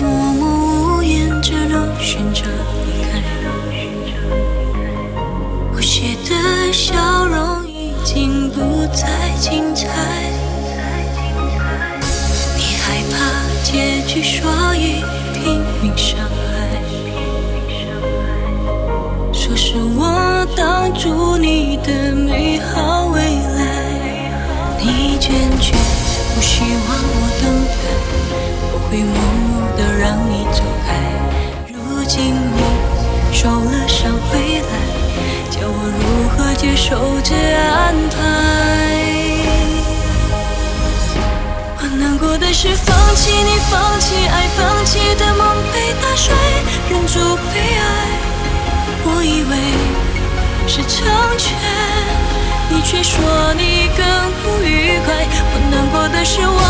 默默无言，只能选择离开。我写的笑容已经不再精彩。你害怕结局，所以拼命伤害。说是我挡住你的。不希望我等待，我会默默的让你走开。如今你受了伤回来，叫我如何接受这安排？我难过的是放弃你，放弃爱，放弃的梦被打碎，忍住悲哀。我以为是成全。你却说是，我。